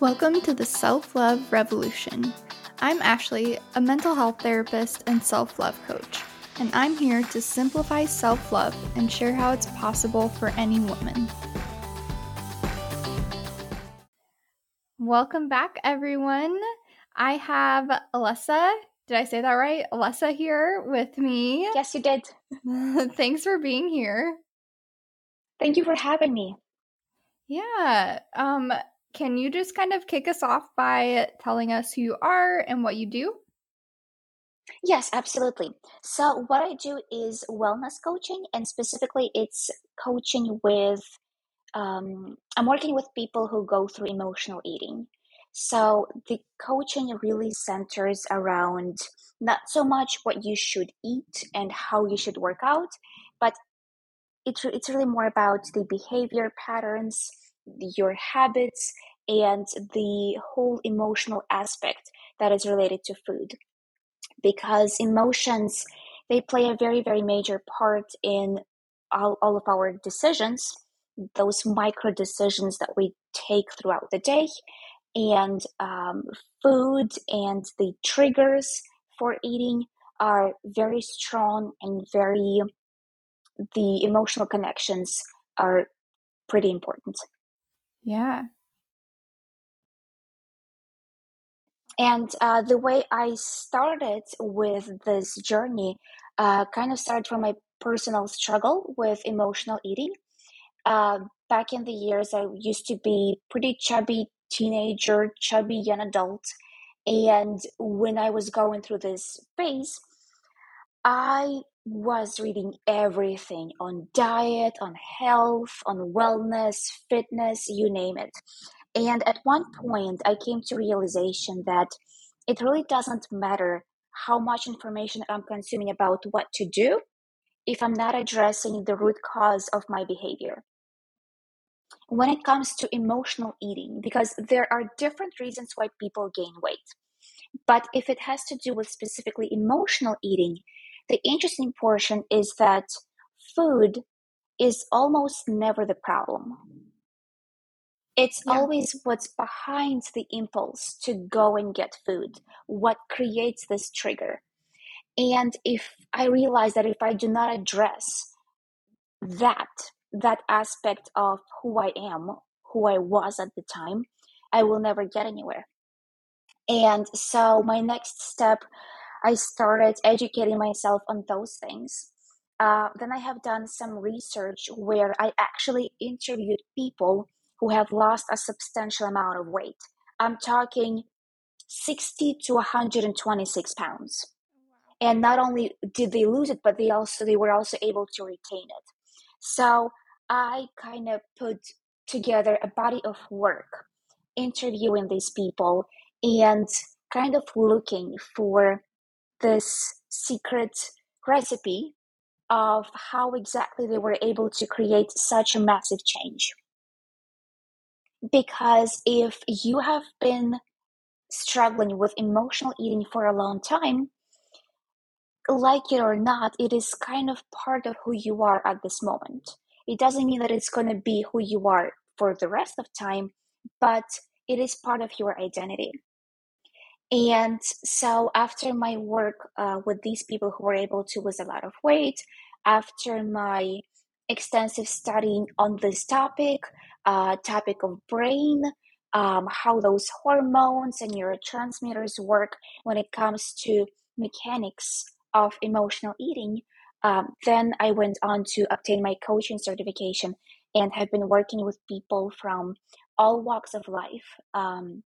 Welcome to the Self Love Revolution. I'm Ashley, a mental health therapist and self love coach, and I'm here to simplify self love and share how it's possible for any woman. Welcome back, everyone. I have Alessa. Did I say that right? Alessa here with me. Yes, you did. Thanks for being here. Thank you for having me. Yeah. Um, can you just kind of kick us off by telling us who you are and what you do? Yes, absolutely. So, what I do is wellness coaching, and specifically, it's coaching with, um, I'm working with people who go through emotional eating. So, the coaching really centers around not so much what you should eat and how you should work out, but it's, it's really more about the behavior patterns, your habits, and the whole emotional aspect that is related to food. Because emotions, they play a very, very major part in all, all of our decisions, those micro decisions that we take throughout the day. And um, food and the triggers for eating are very strong and very the emotional connections are pretty important. Yeah. And uh, the way I started with this journey uh, kind of started from my personal struggle with emotional eating. Uh, back in the years, I used to be pretty chubby teenager, chubby young adult. And when I was going through this phase, I was reading everything on diet, on health, on wellness, fitness, you name it. And at one point, I came to realization that it really doesn't matter how much information I'm consuming about what to do if I'm not addressing the root cause of my behavior. When it comes to emotional eating, because there are different reasons why people gain weight. But if it has to do with specifically emotional eating, the interesting portion is that food is almost never the problem. It's yeah. always what's behind the impulse to go and get food, what creates this trigger. And if I realize that if I do not address that, that aspect of who I am, who I was at the time, I will never get anywhere. And so my next step I started educating myself on those things. Uh, then I have done some research where I actually interviewed people who have lost a substantial amount of weight. I'm talking 60 to 126 pounds. And not only did they lose it, but they also they were also able to retain it. So I kind of put together a body of work interviewing these people and kind of looking for this secret recipe of how exactly they were able to create such a massive change. Because if you have been struggling with emotional eating for a long time, like it or not, it is kind of part of who you are at this moment. It doesn't mean that it's going to be who you are for the rest of time, but it is part of your identity. And so, after my work uh, with these people who were able to lose a lot of weight, after my extensive studying on this topic, uh, topic of brain, um, how those hormones and neurotransmitters work when it comes to mechanics of emotional eating, um, then I went on to obtain my coaching certification and have been working with people from all walks of life. Um,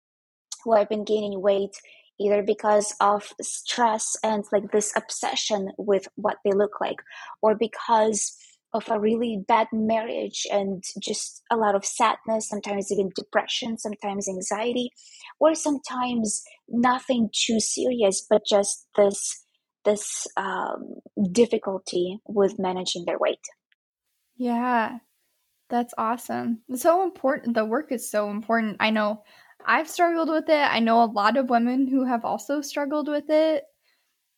who have been gaining weight either because of stress and like this obsession with what they look like or because of a really bad marriage and just a lot of sadness sometimes even depression sometimes anxiety or sometimes nothing too serious but just this this um, difficulty with managing their weight. Yeah. That's awesome. It's so important the work is so important. I know I've struggled with it. I know a lot of women who have also struggled with it.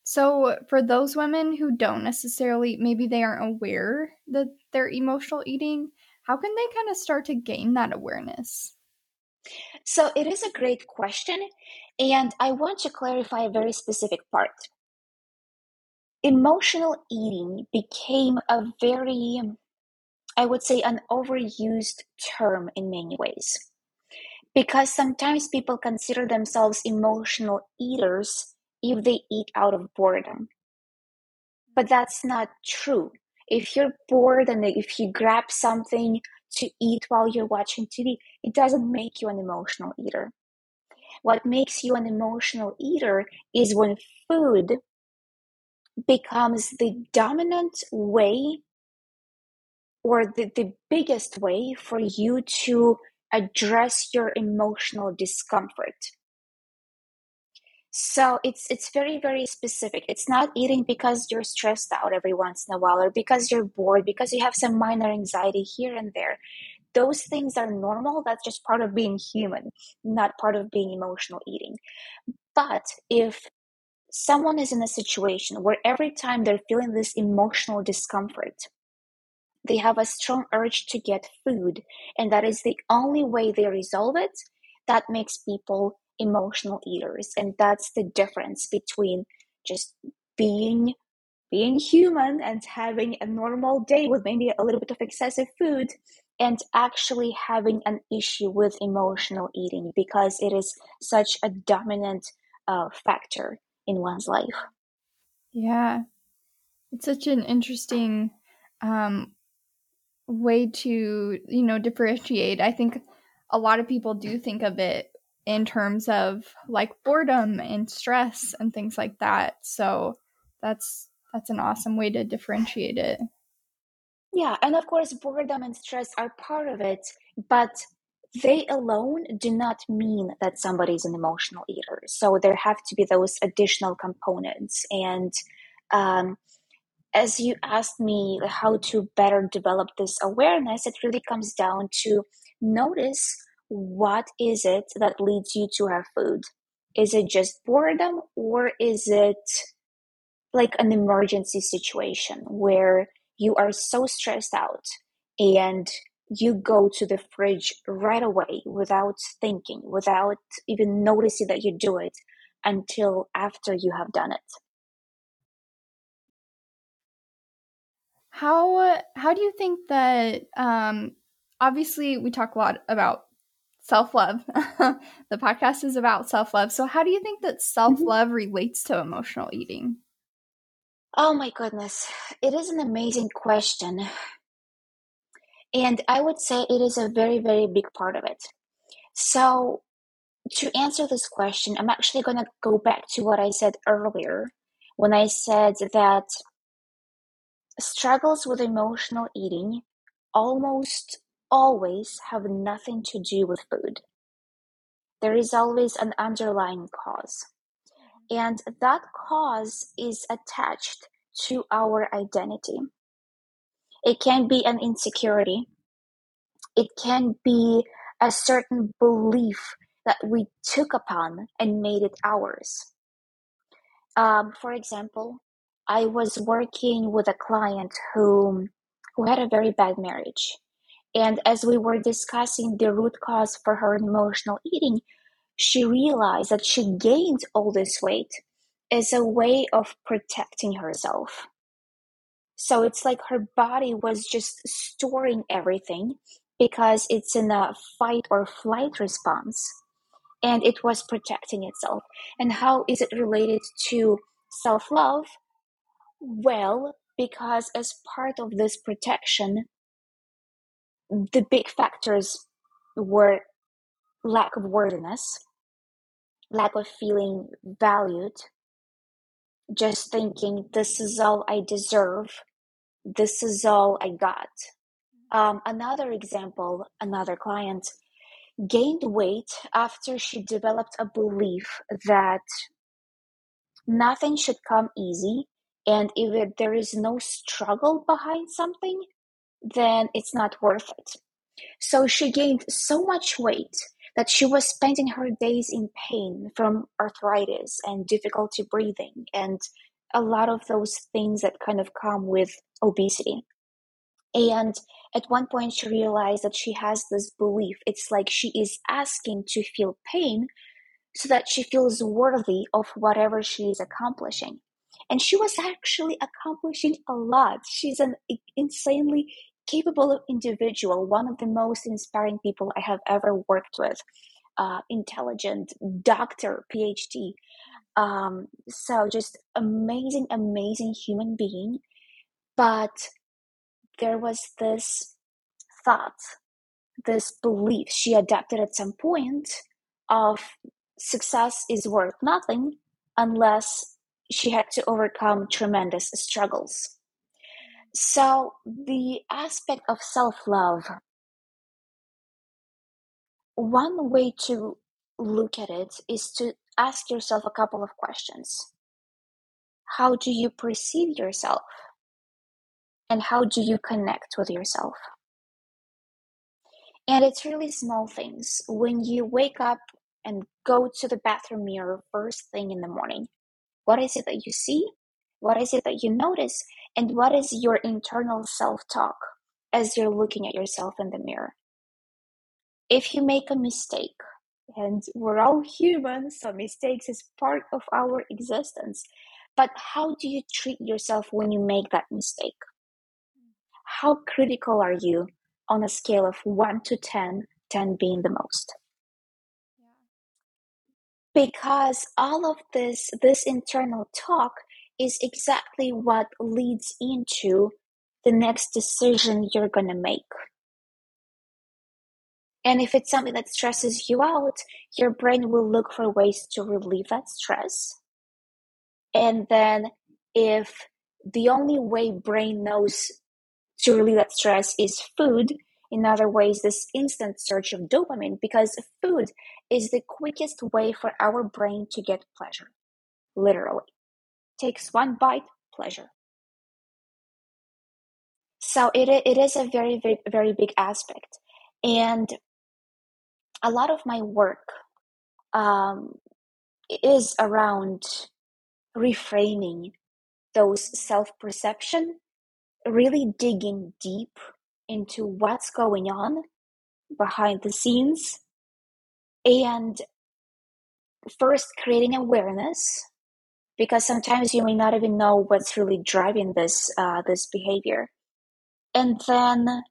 So, for those women who don't necessarily, maybe they aren't aware that they're emotional eating, how can they kind of start to gain that awareness? So it is a great question. And I want to clarify a very specific part. Emotional eating became a very, I would say, an overused term in many ways. Because sometimes people consider themselves emotional eaters if they eat out of boredom. But that's not true. If you're bored and if you grab something to eat while you're watching TV, it doesn't make you an emotional eater. What makes you an emotional eater is when food becomes the dominant way or the, the biggest way for you to address your emotional discomfort. So it's it's very very specific. It's not eating because you're stressed out every once in a while or because you're bored because you have some minor anxiety here and there. Those things are normal. That's just part of being human, not part of being emotional eating. But if someone is in a situation where every time they're feeling this emotional discomfort, they have a strong urge to get food, and that is the only way they resolve it, that makes people emotional eaters and that's the difference between just being being human and having a normal day with maybe a little bit of excessive food and actually having an issue with emotional eating because it is such a dominant uh, factor in one's life. Yeah. It's such an interesting um, way to you know differentiate i think a lot of people do think of it in terms of like boredom and stress and things like that. So that's that's an awesome way to differentiate it. Yeah, and of course boredom and stress are part of it, but they alone do not mean that somebody is an emotional eater. So there have to be those additional components. And um, as you asked me how to better develop this awareness, it really comes down to notice what is it that leads you to have food? Is it just boredom or is it like an emergency situation where you are so stressed out and you go to the fridge right away without thinking, without even noticing that you do it until after you have done it? How how do you think that um obviously we talk a lot about self love. the podcast is about self love. So, how do you think that self love mm-hmm. relates to emotional eating? Oh my goodness. It is an amazing question. And I would say it is a very, very big part of it. So, to answer this question, I'm actually going to go back to what I said earlier when I said that struggles with emotional eating almost always have nothing to do with food. There is always an underlying cause. And that cause is attached to our identity. It can be an insecurity. It can be a certain belief that we took upon and made it ours. Um, for example, I was working with a client who who had a very bad marriage and as we were discussing the root cause for her emotional eating, she realized that she gained all this weight as a way of protecting herself. So it's like her body was just storing everything because it's in a fight or flight response and it was protecting itself. And how is it related to self love? Well, because as part of this protection, the big factors were lack of worthiness, lack of feeling valued, just thinking this is all I deserve, this is all I got. Um, another example, another client gained weight after she developed a belief that nothing should come easy, and if there is no struggle behind something, then it's not worth it. So she gained so much weight that she was spending her days in pain from arthritis and difficulty breathing and a lot of those things that kind of come with obesity. And at one point, she realized that she has this belief. It's like she is asking to feel pain so that she feels worthy of whatever she is accomplishing. And she was actually accomplishing a lot. She's an insanely capable individual, one of the most inspiring people I have ever worked with. Uh, intelligent doctor, PhD. Um, so just amazing, amazing human being. But there was this thought, this belief she adapted at some point of success is worth nothing unless she had to overcome tremendous struggles. So, the aspect of self love, one way to look at it is to ask yourself a couple of questions. How do you perceive yourself? And how do you connect with yourself? And it's really small things. When you wake up and go to the bathroom mirror first thing in the morning, what is it that you see? What is it that you notice? And what is your internal self talk as you're looking at yourself in the mirror? If you make a mistake, and we're all human, so mistakes is part of our existence. But how do you treat yourself when you make that mistake? How critical are you on a scale of 1 to 10, 10 being the most? Because all of this, this internal talk is exactly what leads into the next decision you're going to make. And if it's something that stresses you out, your brain will look for ways to relieve that stress. And then if the only way brain knows to relieve that stress is food, in other ways, this instant search of dopamine, because food is the quickest way for our brain to get pleasure. Literally. Takes one bite, pleasure. So it, it is a very, very, very big aspect. And a lot of my work um, is around reframing those self perception, really digging deep into what's going on behind the scenes, and first creating awareness because sometimes you may not even know what's really driving this uh, this behavior. And then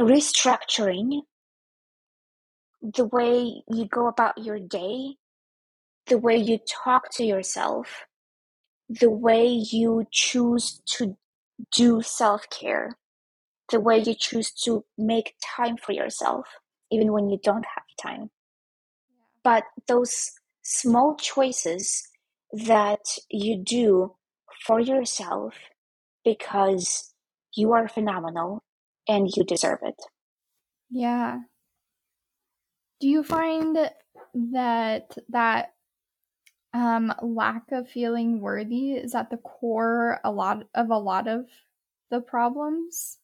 restructuring the way you go about your day, the way you talk to yourself, the way you choose to do self care, the way you choose to make time for yourself, even when you don't have time. But those small choices that you do for yourself because you are phenomenal and you deserve it. Yeah do you find that that um, lack of feeling worthy is at the core a lot of a lot of the problems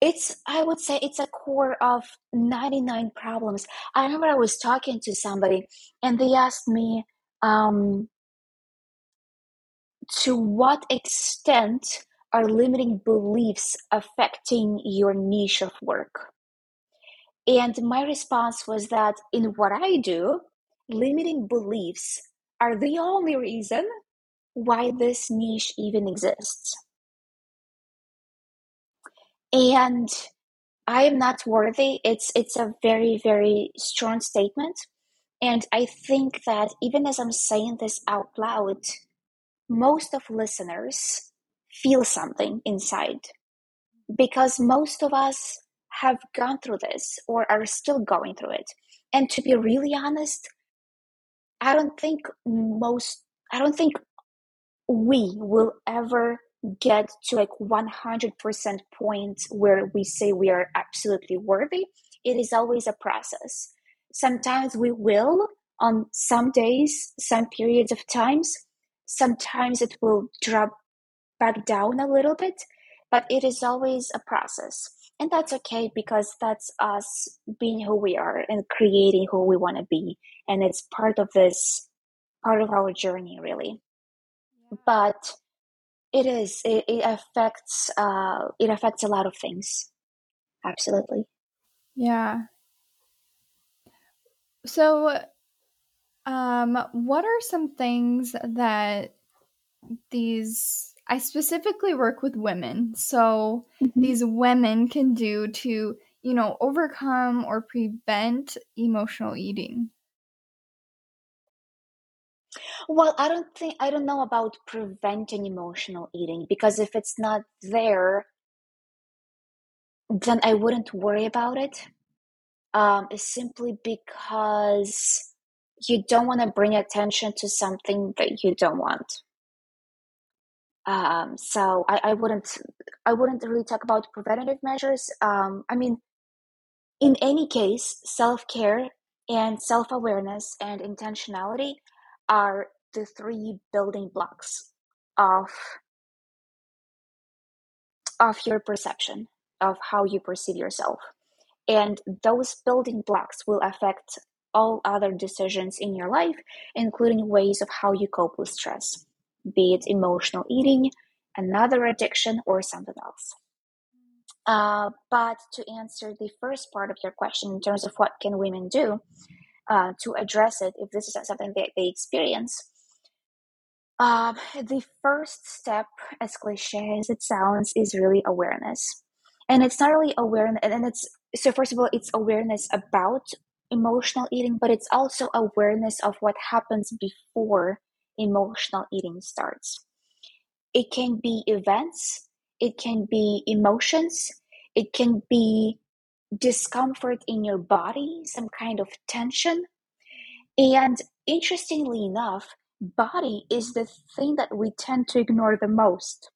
it's i would say it's a core of 99 problems i remember i was talking to somebody and they asked me um, to what extent are limiting beliefs affecting your niche of work and my response was that in what I do, limiting beliefs are the only reason why this niche even exists. And I am not worthy. It's it's a very very strong statement, and I think that even as I'm saying this out loud, most of listeners feel something inside because most of us have gone through this or are still going through it. And to be really honest, I don't think most, I don't think we will ever get to like 100% point where we say we are absolutely worthy. It is always a process. Sometimes we will on some days, some periods of times. Sometimes it will drop back down a little bit, but it is always a process and that's okay because that's us being who we are and creating who we want to be and it's part of this part of our journey really but It is. It, it affects. Uh, it affects a lot of things. Absolutely. Yeah. So, um, what are some things that these I specifically work with women. So mm-hmm. these women can do to, you know, overcome or prevent emotional eating. Well, I don't think I don't know about preventing emotional eating because if it's not there, then I wouldn't worry about it. Um, it's simply because you don't want to bring attention to something that you don't want. Um, so I, I wouldn't I wouldn't really talk about preventative measures. Um, I mean, in any case, self care and self awareness and intentionality are the three building blocks of of your perception of how you perceive yourself and those building blocks will affect all other decisions in your life including ways of how you cope with stress be it emotional eating, another addiction, or something else. Uh, but to answer the first part of your question in terms of what can women do uh, to address it if this is something that they experience, uh, the first step, as cliche as it sounds, is really awareness. And it's not really awareness, and it's so, first of all, it's awareness about emotional eating, but it's also awareness of what happens before emotional eating starts. It can be events, it can be emotions, it can be discomfort in your body, some kind of tension. And interestingly enough, body is the thing that we tend to ignore the most.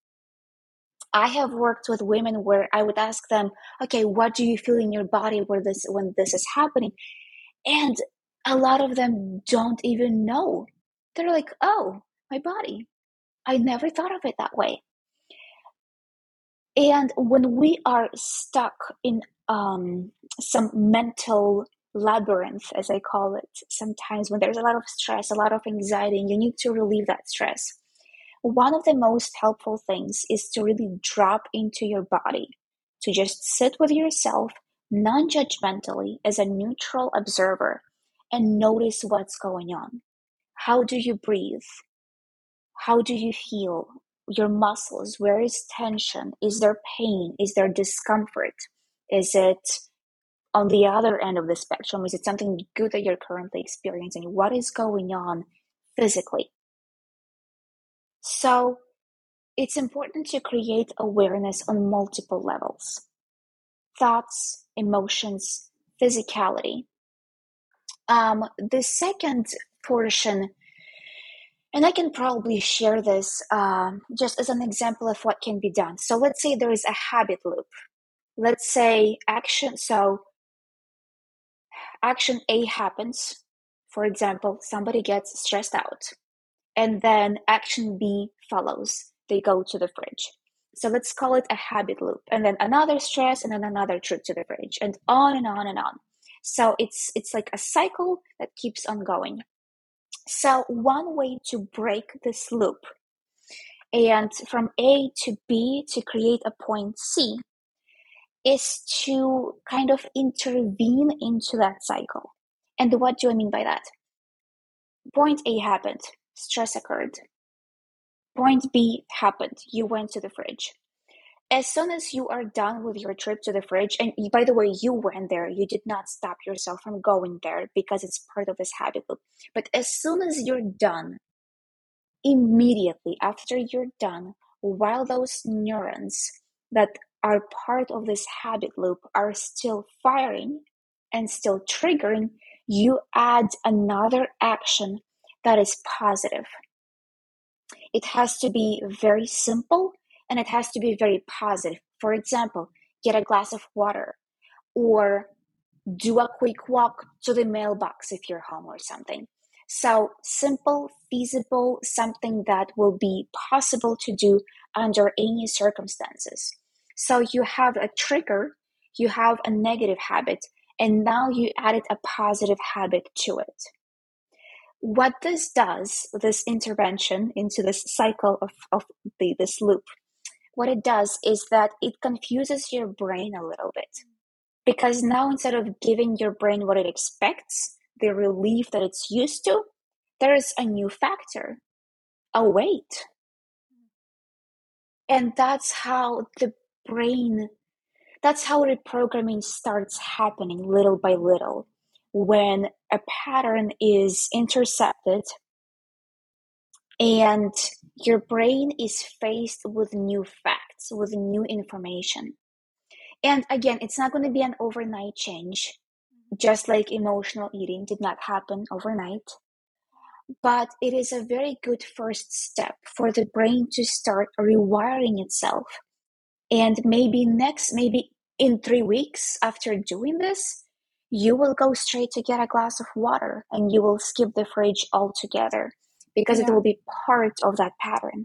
I have worked with women where I would ask them, okay, what do you feel in your body where this when this is happening? And a lot of them don't even know they're like, oh, my body. I never thought of it that way. And when we are stuck in um, some mental labyrinth, as I call it, sometimes when there's a lot of stress, a lot of anxiety, and you need to relieve that stress, one of the most helpful things is to really drop into your body, to just sit with yourself non judgmentally as a neutral observer and notice what's going on. How do you breathe? How do you feel? Your muscles, where is tension? Is there pain? Is there discomfort? Is it on the other end of the spectrum? Is it something good that you're currently experiencing? What is going on physically? So it's important to create awareness on multiple levels thoughts, emotions, physicality. Um, the second portion and I can probably share this um, just as an example of what can be done. So let's say there is a habit loop. Let's say action. So action A happens. For example, somebody gets stressed out, and then action B follows. They go to the fridge. So let's call it a habit loop, and then another stress, and then another trip to the fridge, and on and on and on. So it's it's like a cycle that keeps on going. So, one way to break this loop and from A to B to create a point C is to kind of intervene into that cycle. And what do I mean by that? Point A happened, stress occurred. Point B happened, you went to the fridge as soon as you are done with your trip to the fridge, and by the way, you went there, you did not stop yourself from going there because it's part of this habit loop. But as soon as you're done, immediately after you're done, while those neurons that are part of this habit loop are still firing and still triggering, you add another action that is positive. It has to be very simple and it has to be very positive. For example, get a glass of water or do a quick walk to the mailbox if you're home or something. So, simple, feasible, something that will be possible to do under any circumstances. So, you have a trigger, you have a negative habit, and now you added a positive habit to it. what this does, this intervention into this cycle of, of the, this loop, what it does is that it confuses your brain a little bit. Because now instead of giving your brain what it expects, the relief that it's used to, there's a new factor, a weight. And that's how the brain, that's how reprogramming starts happening little by little. When a pattern is intercepted and your brain is faced with new facts, with new information. And again, it's not going to be an overnight change, just like emotional eating did not happen overnight. But it is a very good first step for the brain to start rewiring itself. And maybe next, maybe in three weeks after doing this, you will go straight to get a glass of water and you will skip the fridge altogether because yeah. it will be part of that pattern.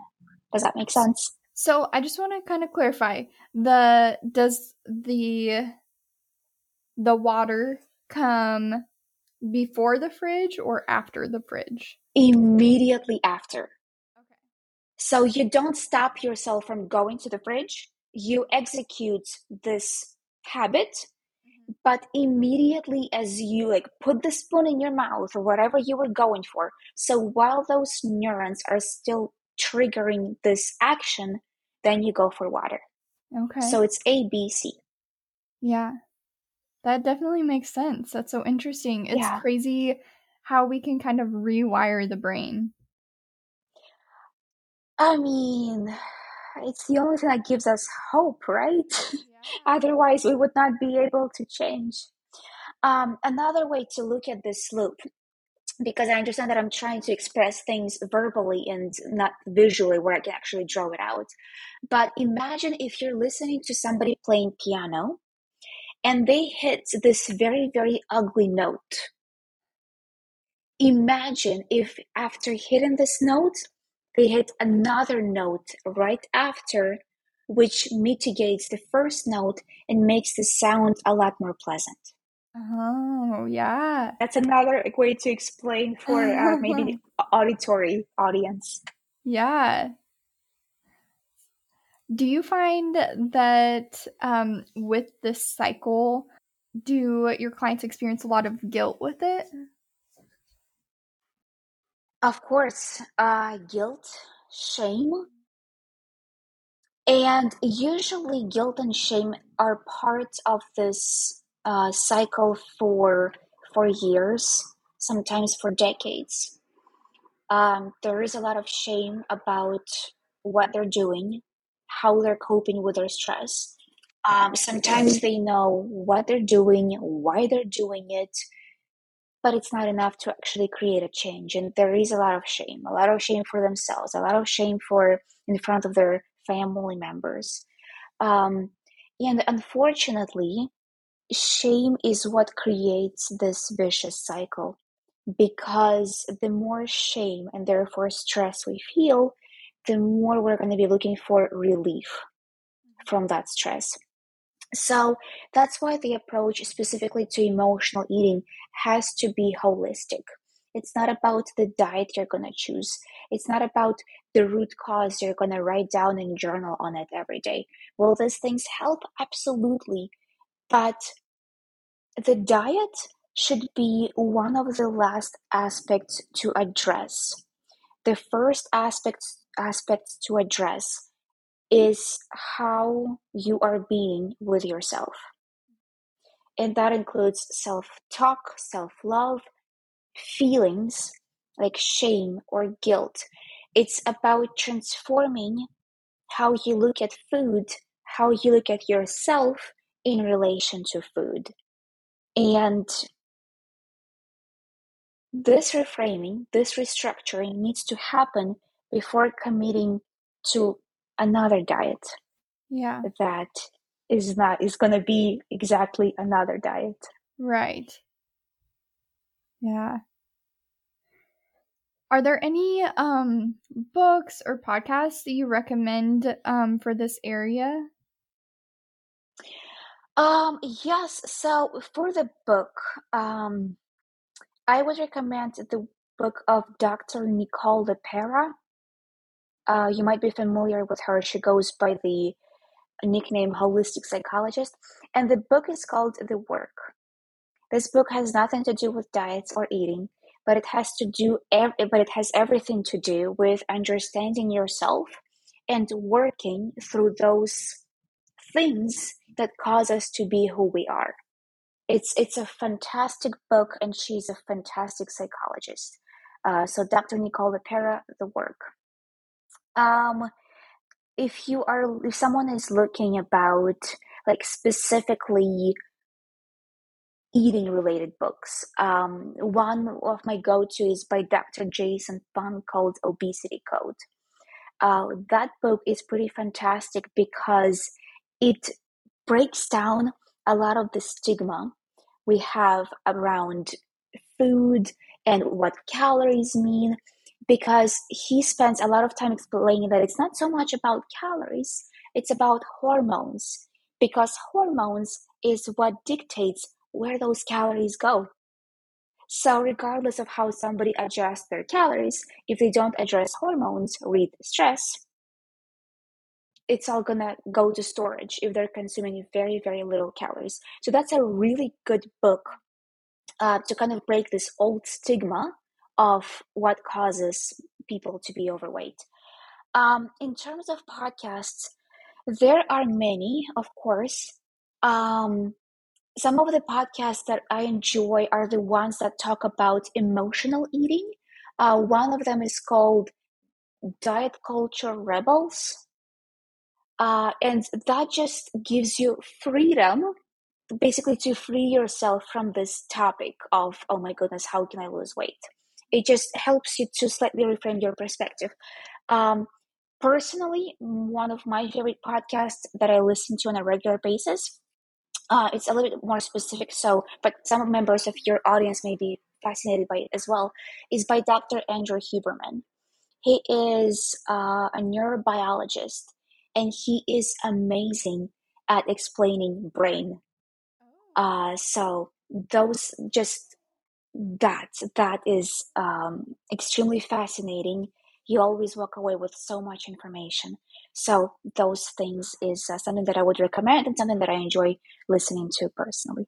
Does that make sense? So I just want to kind of clarify the does the the water come before the fridge or after the fridge? Immediately after. Okay. So you don't stop yourself from going to the fridge. You execute this habit, mm-hmm. but immediately as you like put the spoon in your mouth or whatever you were going for. So while those neurons are still triggering this action, then you go for water. Okay. So it's A, B, C. Yeah. That definitely makes sense. That's so interesting. It's yeah. crazy how we can kind of rewire the brain. I mean, it's the only thing that gives us hope, right? Yeah. Otherwise, we would not be able to change. Um, another way to look at this loop because I understand that I'm trying to express things verbally and not visually where I can actually draw it out. But imagine if you're listening to somebody playing piano and they hit this very, very ugly note. Imagine if after hitting this note, they hit another note right after, which mitigates the first note and makes the sound a lot more pleasant. Oh, yeah. That's another way to explain for uh, maybe auditory audience. Yeah. Do you find that um, with this cycle, do your clients experience a lot of guilt with it? Of course, uh, guilt, shame. And usually, guilt and shame are part of this uh, cycle for for years, sometimes for decades. Um, there is a lot of shame about what they're doing, how they're coping with their stress. Um, sometimes they know what they're doing, why they're doing it, but it's not enough to actually create a change. And there is a lot of shame, a lot of shame for themselves, a lot of shame for in front of their family members. Um, and unfortunately, shame is what creates this vicious cycle because the more shame and therefore stress we feel, the more we're going to be looking for relief from that stress. So that's why the approach specifically to emotional eating has to be holistic. It's not about the diet you're going to choose. It's not about the root cause you're going to write down and journal on it every day. Will these things help? Absolutely. But the diet should be one of the last aspects to address. The first aspect aspects to address is how you are being with yourself. And that includes self talk, self love, feelings like shame or guilt. It's about transforming how you look at food, how you look at yourself in relation to food. And this reframing, this restructuring needs to happen before committing to another diet. Yeah. That is not is going to be exactly another diet. Right. Yeah. Are there any um books or podcasts that you recommend um for this area? Um yes, so for the book, um I would recommend the book of Dr. Nicole LePera. Uh, you might be familiar with her. She goes by the nickname Holistic Psychologist. And the book is called The Work. This book has nothing to do with diets or eating, but it has to do ev- but it has everything to do with understanding yourself and working through those things that cause us to be who we are. It's it's a fantastic book, and she's a fantastic psychologist. Uh, so, Dr. Nicole LePera, the work. Um, if you are, if someone is looking about like specifically eating related books, um, one of my go to is by Dr. Jason Fung called Obesity Code. Uh, that book is pretty fantastic because it breaks down a lot of the stigma we have around food and what calories mean because he spends a lot of time explaining that it's not so much about calories it's about hormones because hormones is what dictates where those calories go. So regardless of how somebody adjusts their calories if they don't address hormones read stress it's all gonna go to storage if they're consuming very very little calories. So that's a really good book uh, to kind of break this old stigma of what causes people to be overweight. Um, in terms of podcasts there are many of course. Um, some of the podcasts that i enjoy are the ones that talk about emotional eating. Uh, one of them is called diet culture rebels. Uh, and that just gives you freedom basically to free yourself from this topic of oh my goodness how can i lose weight it just helps you to slightly reframe your perspective um, personally one of my favorite podcasts that i listen to on a regular basis uh, it's a little bit more specific so but some members of your audience may be fascinated by it as well is by dr andrew huberman he is uh, a neurobiologist and he is amazing at explaining brain. Oh. Uh, so those just that that is um, extremely fascinating. You always walk away with so much information. So those things is uh, something that I would recommend and something that I enjoy listening to personally.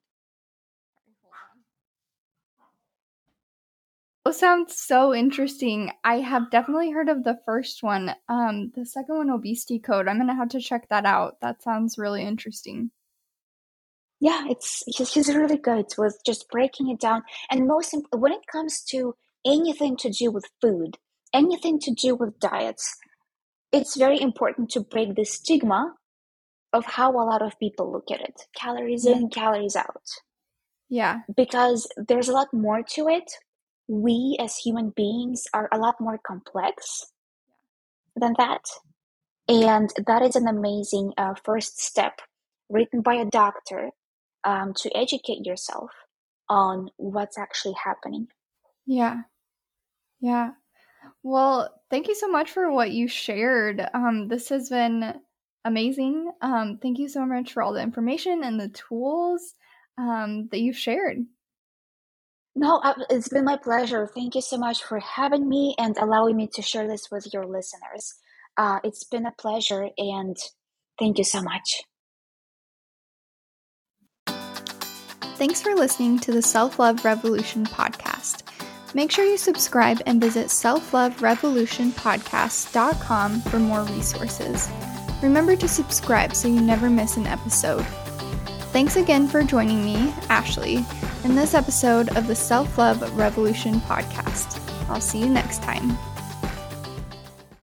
Those sounds so interesting. I have definitely heard of the first one. Um, the second one, obesity code. I'm gonna have to check that out. That sounds really interesting. Yeah, it's he's, really good with just breaking it down. And most when it comes to anything to do with food, anything to do with diets, it's very important to break the stigma of how a lot of people look at it: calories in, calories out. Yeah, because there's a lot more to it we as human beings are a lot more complex than that. And that is an amazing uh, first step written by a doctor um, to educate yourself on what's actually happening. Yeah. Yeah. Well, thank you so much for what you shared. Um, this has been amazing. Um, thank you so much for all the information and the tools um, that you've shared. No, it's been my pleasure. Thank you so much for having me and allowing me to share this with your listeners. Uh, it's been a pleasure and thank you so much. Thanks for listening to the Self Love Revolution podcast. Make sure you subscribe and visit selfloverevolutionpodcast.com for more resources. Remember to subscribe so you never miss an episode. Thanks again for joining me, Ashley, in this episode of the Self Love Revolution podcast. I'll see you next time.